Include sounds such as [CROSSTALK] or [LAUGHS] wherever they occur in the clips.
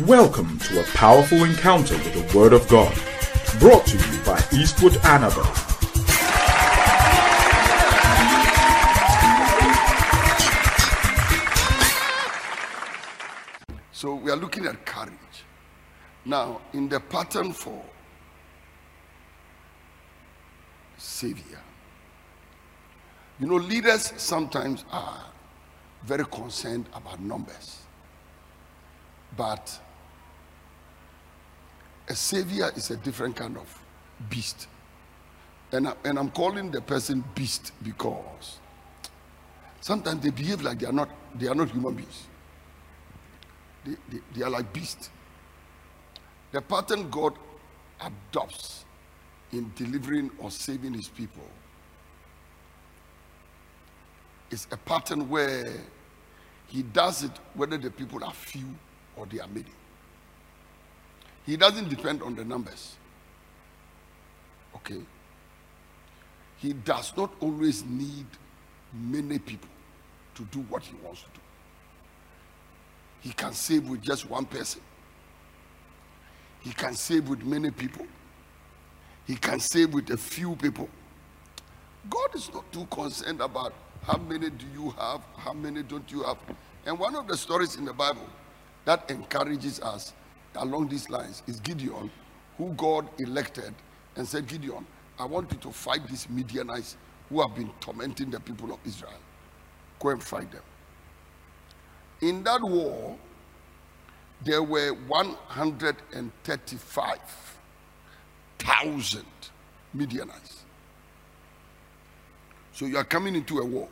Welcome to a powerful encounter with the Word of God, brought to you by Eastwood Anaba. So we are looking at courage. Now, in the pattern for Savior, you know, leaders sometimes are very concerned about numbers. But a savior is a different kind of beast. And, I, and I'm calling the person beast because sometimes they behave like they are not, they are not human beings. They, they, they are like beasts. The pattern God adopts in delivering or saving his people is a pattern where he does it whether the people are few or they are many. He doesn't depend on the numbers. Okay? He does not always need many people to do what he wants to do. He can save with just one person. He can save with many people. He can save with a few people. God is not too concerned about how many do you have, how many don't you have. And one of the stories in the Bible that encourages us along these lines is Gideon, who God elected and said, Gideon, I want you to fight these Midianites who have been tormenting the people of Israel. Go and fight them. In that war, there were 135,000 Midianites. So you are coming into a war,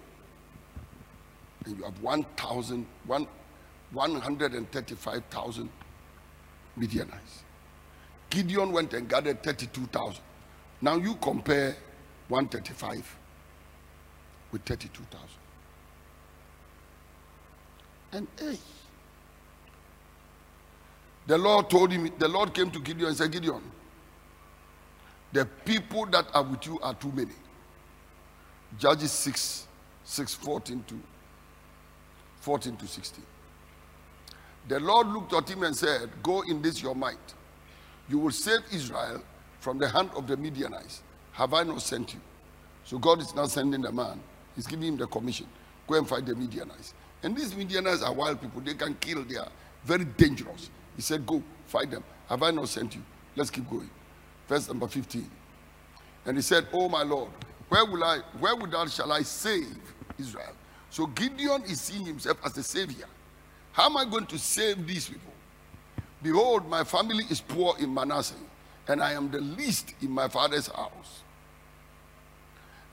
and you have 1,000, 1, 135,000 Midianites. Gideon went and gathered 32,000. Now you compare 135 with 32,000. And hey, the Lord told him, the Lord came to Gideon and said, Gideon, the people that are with you are too many. Judges 6, 6, 14 to 14 to 16. The Lord looked at him and said, Go in this your might. You will save Israel from the hand of the Midianites. Have I not sent you? So God is not sending the man. He's giving him the commission. Go and fight the Midianites. And these Midianites are wild people. They can kill. They are very dangerous. He said, Go, fight them. Have I not sent you? Let's keep going. Verse number 15. And he said, Oh my Lord, where will I, where would I shall I save Israel? So Gideon is seeing himself as a savior. How am I going to save these people? Behold, my family is poor in Manasseh, and I am the least in my father's house.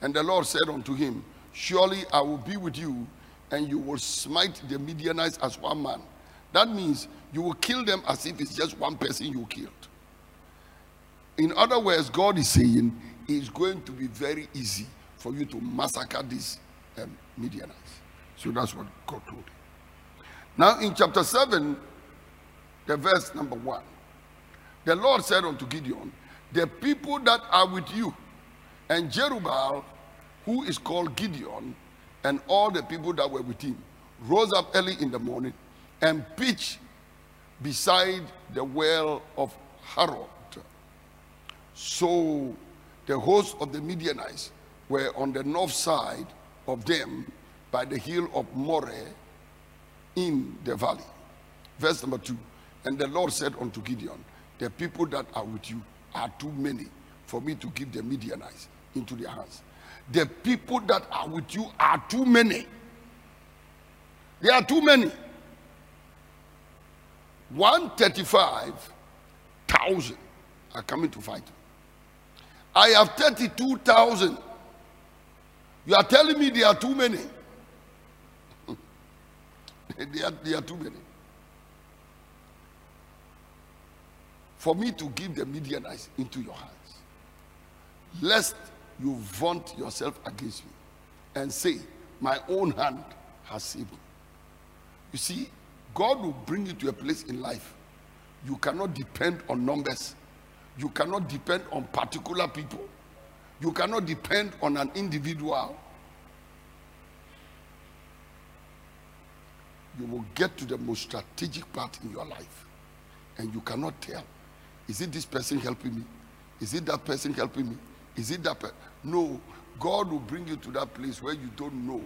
And the Lord said unto him, Surely I will be with you, and you will smite the Midianites as one man. That means you will kill them as if it's just one person you killed. In other words, God is saying it's going to be very easy for you to massacre these um, Midianites. So that's what God told him. Now, in chapter 7, the verse number 1, the Lord said unto Gideon, The people that are with you, and Jerubbaal, who is called Gideon, and all the people that were with him, rose up early in the morning and pitched beside the well of Harod. So the host of the Midianites were on the north side of them by the hill of Moreh in the valley. Verse number two. And the Lord said unto Gideon, The people that are with you are too many for me to give the Midianites into their hands. The people that are with you are too many. There are too many. 135,000 are coming to fight. I have 32,000. You are telling me there are too many. They, are, they are too many. For me to give the Midianites into your hands, lest you vaunt yourself against me and say, My own hand has saved me. You see, God will bring you to a place in life. You cannot depend on numbers. You cannot depend on particular people. You cannot depend on an individual. You will get to the most strategic part in your life and you cannot tell. Is it this person helping me? Is it that person helping me? Is it that person? No. God will bring you to that place where you don't know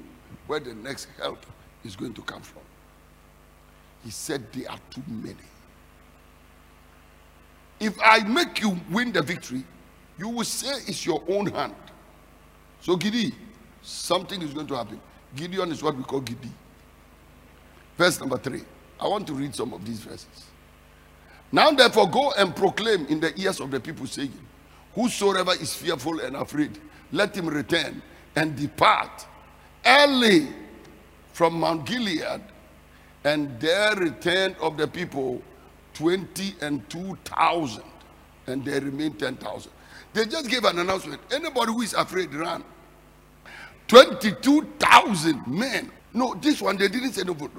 where the next help is going to come from. He said, There are too many. If I make you win the victory, you will say it's your own hand. So, Gidi, something is going to happen. Gideon is what we call Gidi. Verse number three. I want to read some of these verses. Now, therefore, go and proclaim in the ears of the people, saying, Whosoever is fearful and afraid, let him return and depart early from Mount Gilead. And there returned of the people 20 and 2,000, and there remained 10,000. They just gave an announcement. Anybody who is afraid, run. 22,000 men. No, this one, they didn't say nobody.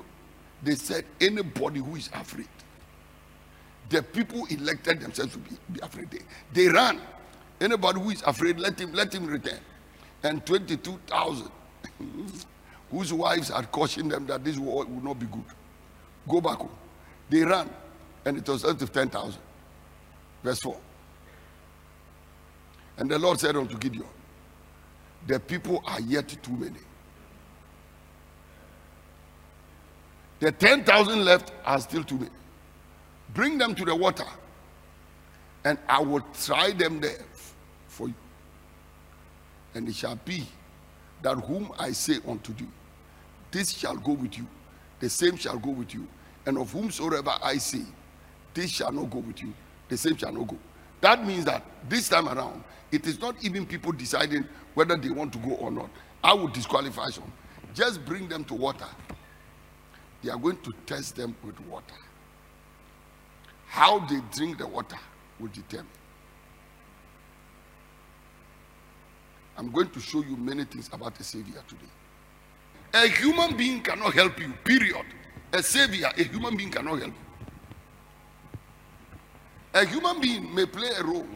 They said anybody who is afraid. The people elected themselves to be, be afraid. They, they ran. Anybody who is afraid, let him let him return. And 22,000 [LAUGHS] whose wives had cautioned them that this war will not be good. Go back home. They ran, and it was up to 10,000. Verse 4. And the Lord said unto Gideon, The people are yet too many. The 10,000 left are still too many. Bring them to the water, and I will try them there for you. And it shall be that whom I say unto thee, this shall go with you, the same shall go with you. And of whomsoever I say, this shall not go with you, the same shall not go. That means that this time around, it is not even people deciding whether they want to go or not. I will disqualify some. Just bring them to water. They are going to test them with water. How they drink the water will determine. I'm going to show you many things about a savior today. A human being cannot help you, period. A savior, a human being cannot help you. A human being may play a role.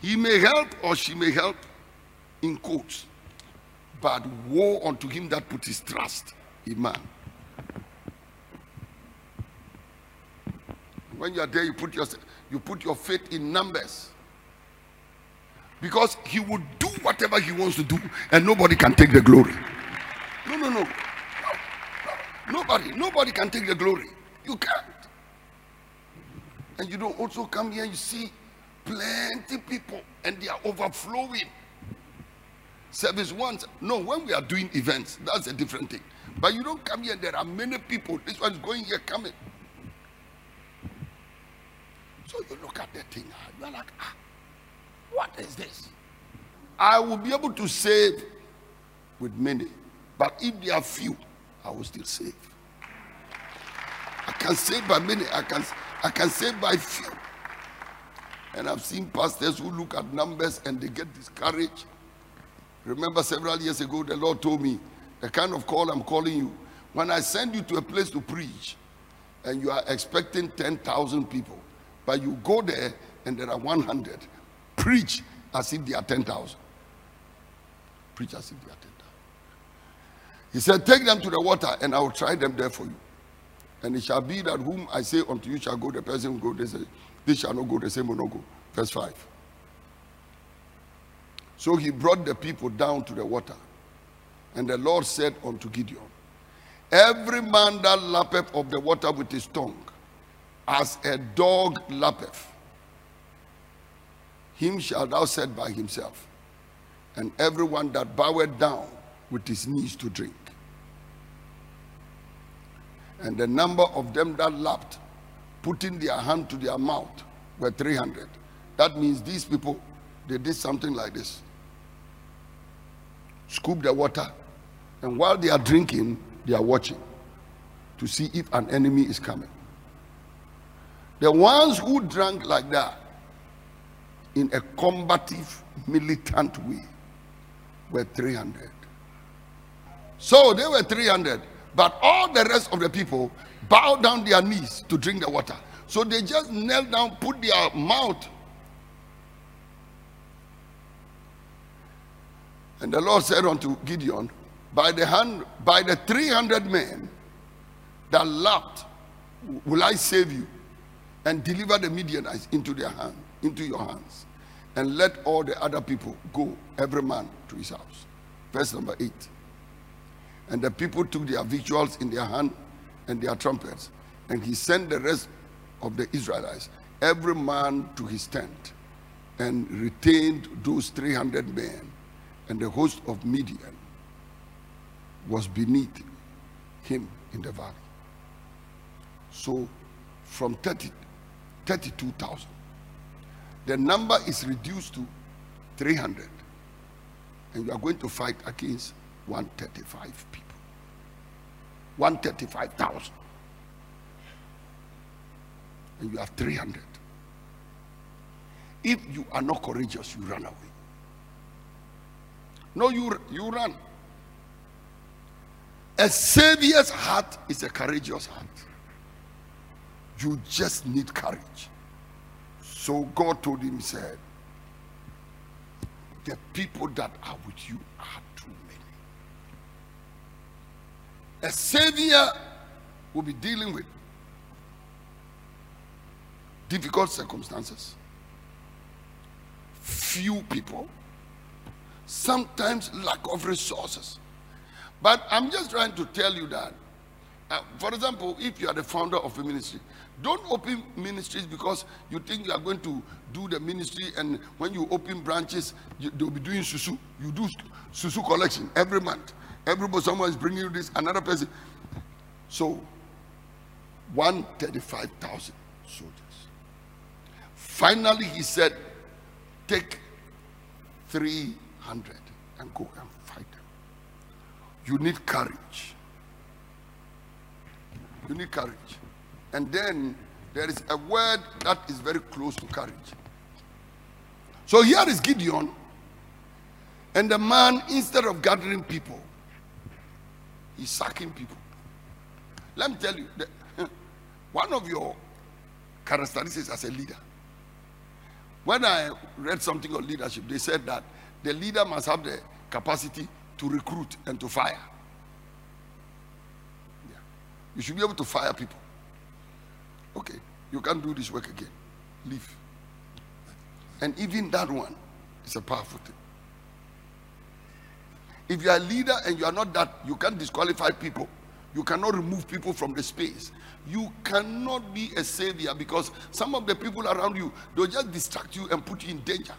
He may help or she may help in quotes. But woe unto him that put his trust in man. When you are there, you put your, you put your faith in numbers. Because he will do whatever he wants to do and nobody can take the glory. No, no, no. no, no. Nobody, nobody can take the glory. You can't. And you don't also come here, you see plenty people and they are overflowing. Service ones, no, when we are doing events, that's a different thing. But you don't come here, there are many people. This one's going here, coming. So you look at the thing, you are like, ah, what is this? I will be able to save with many, but if there are few, I will still save. I can save by many, I can, I can save by few. And I've seen pastors who look at numbers and they get discouraged. Remember, several years ago, the Lord told me the kind of call I'm calling you. When I send you to a place to preach and you are expecting 10,000 people, but you go there and there are 100, preach as if they are 10,000. Preach as if they are 10,000. He said, Take them to the water and I will try them there for you. And it shall be that whom I say unto you shall go, the person will go. They say, This shall not go, the same will not go. Verse 5. So he brought the people down to the water. And the Lord said unto Gideon, Every man that lappeth of the water with his tongue, as a dog lappeth, him shall thou set by himself, and everyone that boweth down with his knees to drink. And the number of them that lapped, putting their hand to their mouth, were 300. That means these people, they did something like this scoop the water, and while they are drinking, they are watching to see if an enemy is coming. The ones who drank like that in a combative, militant way were 300. So they were 300, but all the rest of the people bowed down their knees to drink the water. So they just knelt down, put their mouth. And the Lord said unto Gideon, by the hand, by the 300 men that lapped will I save you and deliver the Midianites into their hand, into your hands, and let all the other people go, every man to his house. Verse number eight. And the people took their victuals in their hand and their trumpets, and he sent the rest of the Israelites, every man to his tent, and retained those 300 men, and the host of Midian was beneath him in the valley. So from 30, 32,000, the number is reduced to 300. And you are going to fight against 135 people. 135,000. And you have 300. If you are not courageous, you run away. No, you, you run. A savior's heart is a courageous heart. You just need courage. So God told him, said, The people that are with you are too many. A savior will be dealing with difficult circumstances, few people, sometimes lack of resources. But I'm just trying to tell you that, uh, for example, if you are the founder of a ministry, don't open ministries because you think you are going to do the ministry, and when you open branches, you, they'll be doing susu. You do susu collection every month. Everybody, someone is bringing you this, another person. So, 135,000 soldiers. Finally, he said, Take 300 and go and fight them. You need courage. You need courage. And then there is a word that is very close to courage. So here is Gideon, and the man, instead of gathering people, he's sacking people. Let me tell you, [LAUGHS] one of your characteristics as a leader. When I read something on leadership, they said that the leader must have the capacity to recruit and to fire. Yeah. You should be able to fire people. Okay, you can't do this work again. Leave. And even that one is a powerful thing. If you are a leader and you are not that, you can't disqualify people. You cannot remove people from the space. You cannot be a savior because some of the people around you, they'll just distract you and put you in danger.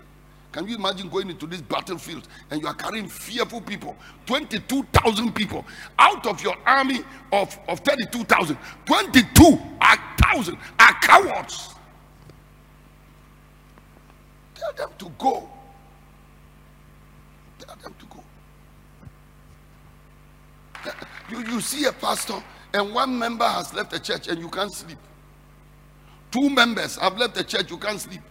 Can you imagine going into this battlefield and you are carrying fearful people? 22,000 people out of your army of, of 32,000. 22 are are cowards. Tell them to go. Tell them to go. You, you see a pastor and one member has left the church and you can't sleep. Two members have left the church, you can't sleep.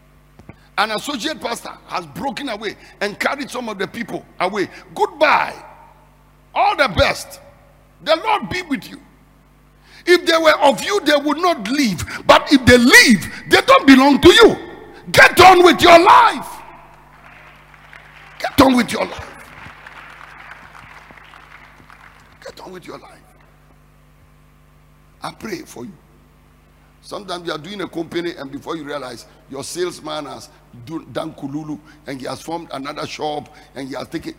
An associate pastor has broken away and carried some of the people away. Goodbye. All the best. The Lord be with you. If they were of you, they would not leave. But if they leave, they don't belong to you. Get on with your life. Get on with your life. Get on with your life. I pray for you. Sometimes you are doing a company, and before you realize, your salesman has done kululu and he has formed another shop and he has taken.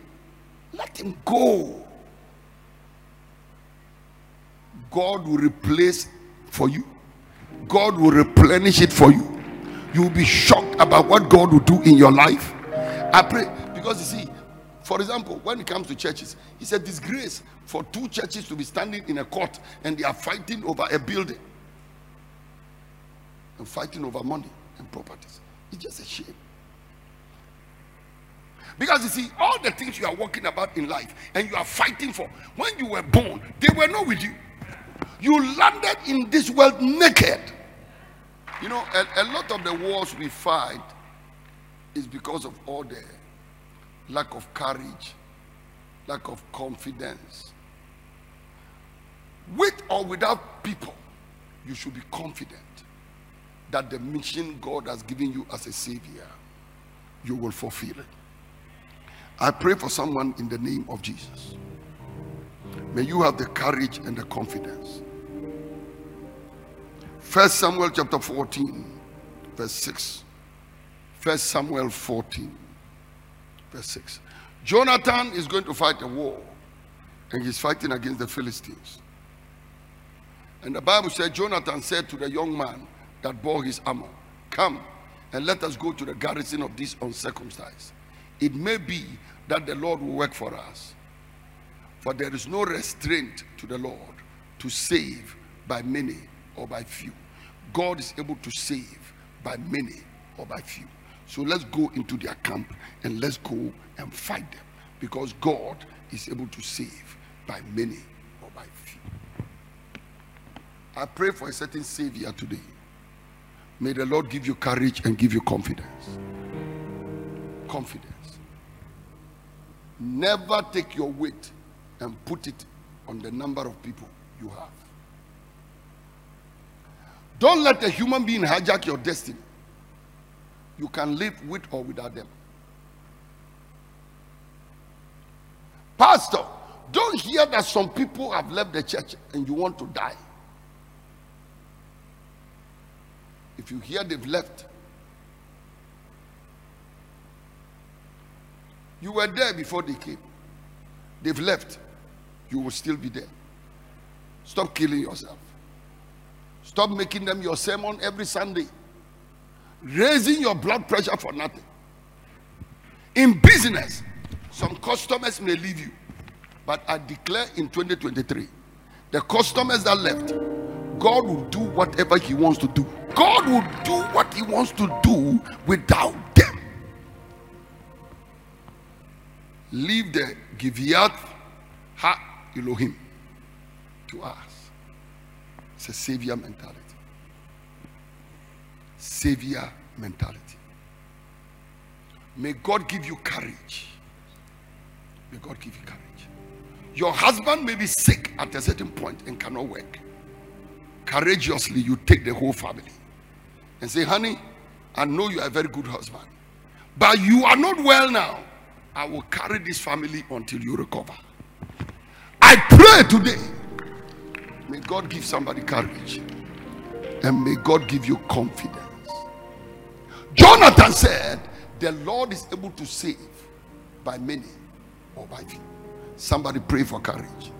Let him go. God will replace for you. God will replenish it for you. You will be shocked about what God will do in your life. I pray because you see, for example, when it comes to churches, it's a disgrace for two churches to be standing in a court and they are fighting over a building and fighting over money and properties. It's just a shame. Because you see, all the things you are walking about in life and you are fighting for, when you were born, they were not with you. You landed in this world naked. You know, a, a lot of the wars we fight is because of all the lack of courage, lack of confidence. With or without people, you should be confident that the mission God has given you as a savior, you will fulfill it. I pray for someone in the name of Jesus. May you have the courage and the confidence First Samuel chapter 14, verse 6. First Samuel 14, verse 6. Jonathan is going to fight a war, and he's fighting against the Philistines. And the Bible said, Jonathan said to the young man that bore his armor, um, Come and let us go to the garrison of these uncircumcised. It may be that the Lord will work for us. For there is no restraint to the Lord to save by many or by few. God is able to save by many or by few. So let's go into their camp and let's go and fight them because God is able to save by many or by few. I pray for a certain Savior today. May the Lord give you courage and give you confidence. Confidence. Never take your weight and put it on the number of people you have. Don't let a human being hijack your destiny. You can live with or without them. Pastor, don't hear that some people have left the church and you want to die. If you hear they've left, you were there before they came. They've left. You will still be there. Stop killing yourself. Stop making them your sermon every Sunday. Raising your blood pressure for nothing. In business, some customers may leave you. But I declare in 2023, the customers that left, God will do whatever He wants to do. God will do what He wants to do without them. Leave the Giviat Ha Elohim to us. It's a savior mentality. Savior mentality. May God give you courage. May God give you courage. Your husband may be sick at a certain point and cannot work. Courageously, you take the whole family and say, Honey, I know you are a very good husband, but you are not well now. I will carry this family until you recover. I pray today. May God give somebody courage and may God give you confidence. Jonathan said, The Lord is able to save by many or by few. Somebody pray for courage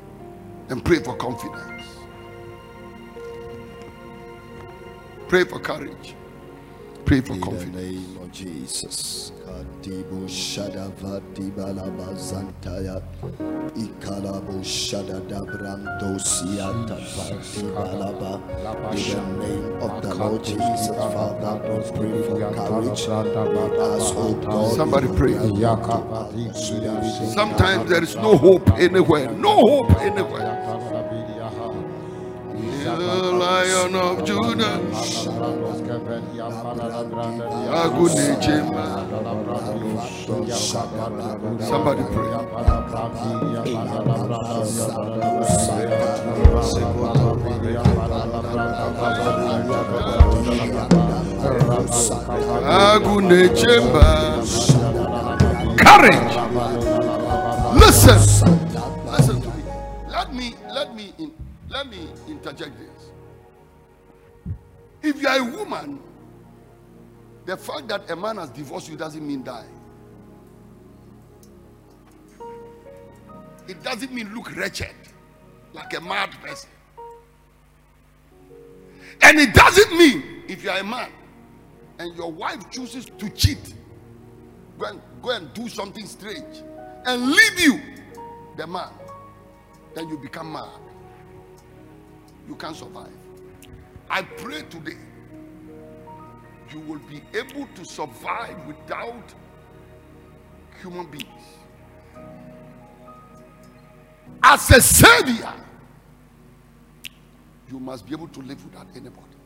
and pray for confidence. Pray for courage. Pray for In confidence. the name of Jesus. Kadibo Shadava Dibalaba Zantaya Ikalabo Shadada Brando Siata Dibalaba. In the name of the Lord Jesus, Father, we pray for courage. We ask, oh God, Somebody pray. Sometimes Sometimes there is no hope anywhere. No hope anywhere. Lion of Judah. Somebody pray. Courage. Listen. Listen to me. Let me let me in, let me interject this. If you are a woman, the fact that a man has divorced you doesn't mean die. It doesn't mean look wretched, like a mad person. And it doesn't mean if you are a man and your wife chooses to cheat, go and, go and do something strange and leave you, the man, then you become mad. You can't survive. I pray today you will be able to survive without human beings. As a savior, you must be able to live without anybody.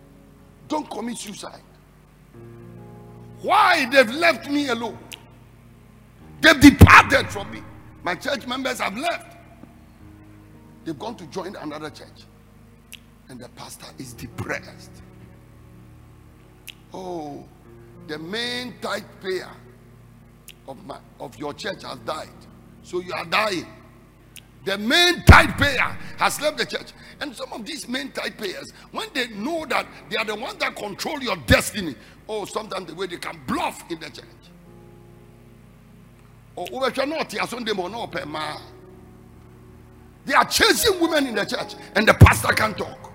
Don't commit suicide. Why? They've left me alone. They've departed from me. My church members have left. They've gone to join another church. And the pastor is depressed. Oh, the main tithe payer of, my, of your church has died. So you are dying. The main tithe payer has left the church. And some of these main tithe payers, when they know that they are the ones that control your destiny, oh, sometimes the way they can bluff in the church. Oh, They are chasing women in the church, and the pastor can't talk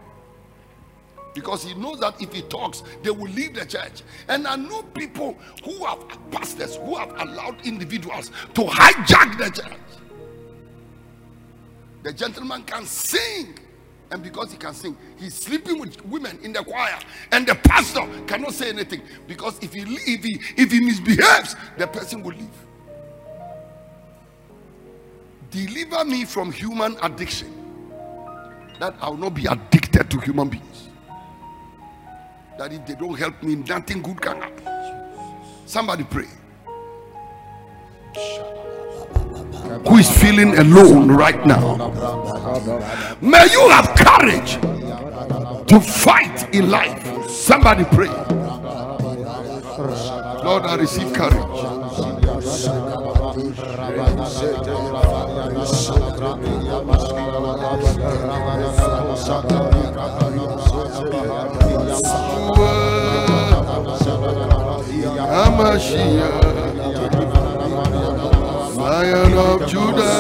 because he knows that if he talks, they will leave the church. And I know people who have pastors who have allowed individuals to hijack the church. The gentleman can sing, and because he can sing, he's sleeping with women in the choir, and the pastor cannot say anything because if he if he if he misbehaves, the person will leave. Deliver me from human addiction, that I will not be addicted to human beings that if they don't help me, nothing good can happen. Somebody pray. Who is feeling alone right now? May you have courage to fight in life. Somebody pray. Lord, I receive courage. Hamashiach, Lion of Judah,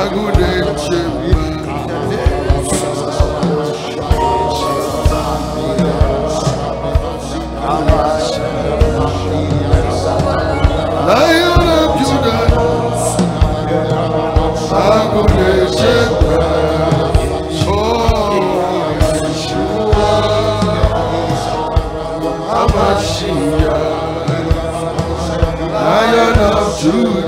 Agudin Lion of Judah, Agudin Lion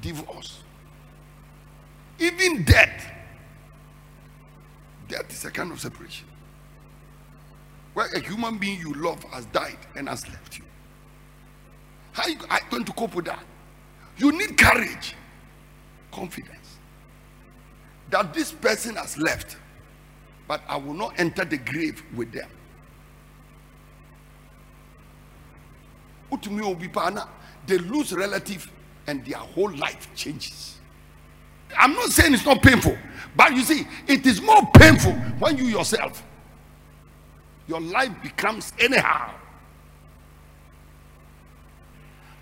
Divorce. Even death. Death is a kind of separation. Where a human being you love has died and has left you. How are you going to cope with that? You need courage, confidence that this person has left, but I will not enter the grave with them. Utumi obi pa na, They lose relative and their whole life changes. I'm not saying it's not painful, but you see, it is more painful when you yourself, your life becomes anyhow.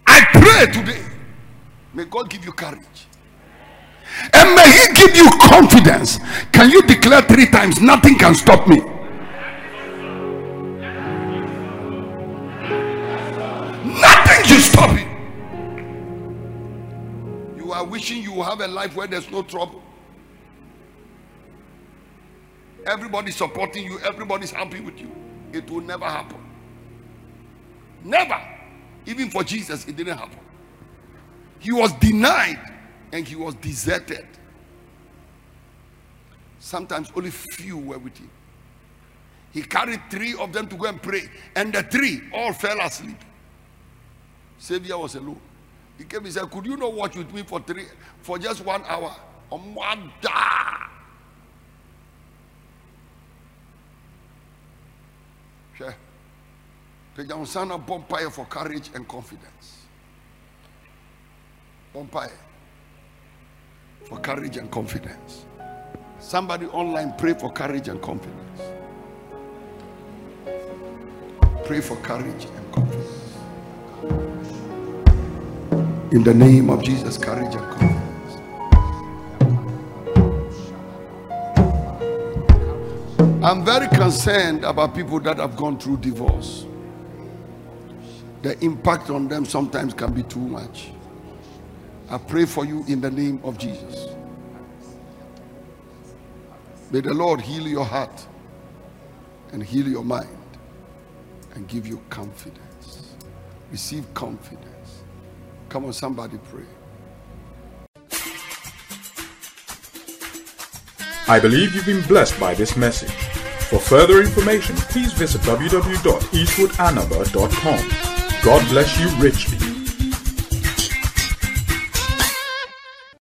I pray today, may God give you courage. And may He give you confidence. Can you declare three times, nothing can stop me? Stop you. You are wishing you have a life where there's no trouble. Everybody's supporting you, everybody's happy with you. It will never happen. Never. Even for Jesus, it didn't happen. He was denied and he was deserted. Sometimes only few were with him. He carried three of them to go and pray, and the three all fell asleep. Savior was alone. He came and said, Could you not watch with me for three for just one hour? Omada. Hwɛ. Pagya wo nsa na bɔ mpaeɛ for courage and confidence. Mpaeɛ for courage and confidence. Somebody online pray for courage and confidence. Pray for courage and confidence. In the name of Jesus, courage and confidence. I'm very concerned about people that have gone through divorce. The impact on them sometimes can be too much. I pray for you in the name of Jesus. May the Lord heal your heart and heal your mind and give you confidence. Receive confidence. Come on, somebody pray. I believe you've been blessed by this message. For further information, please visit www.eastwoodannaba.com. God bless you richly.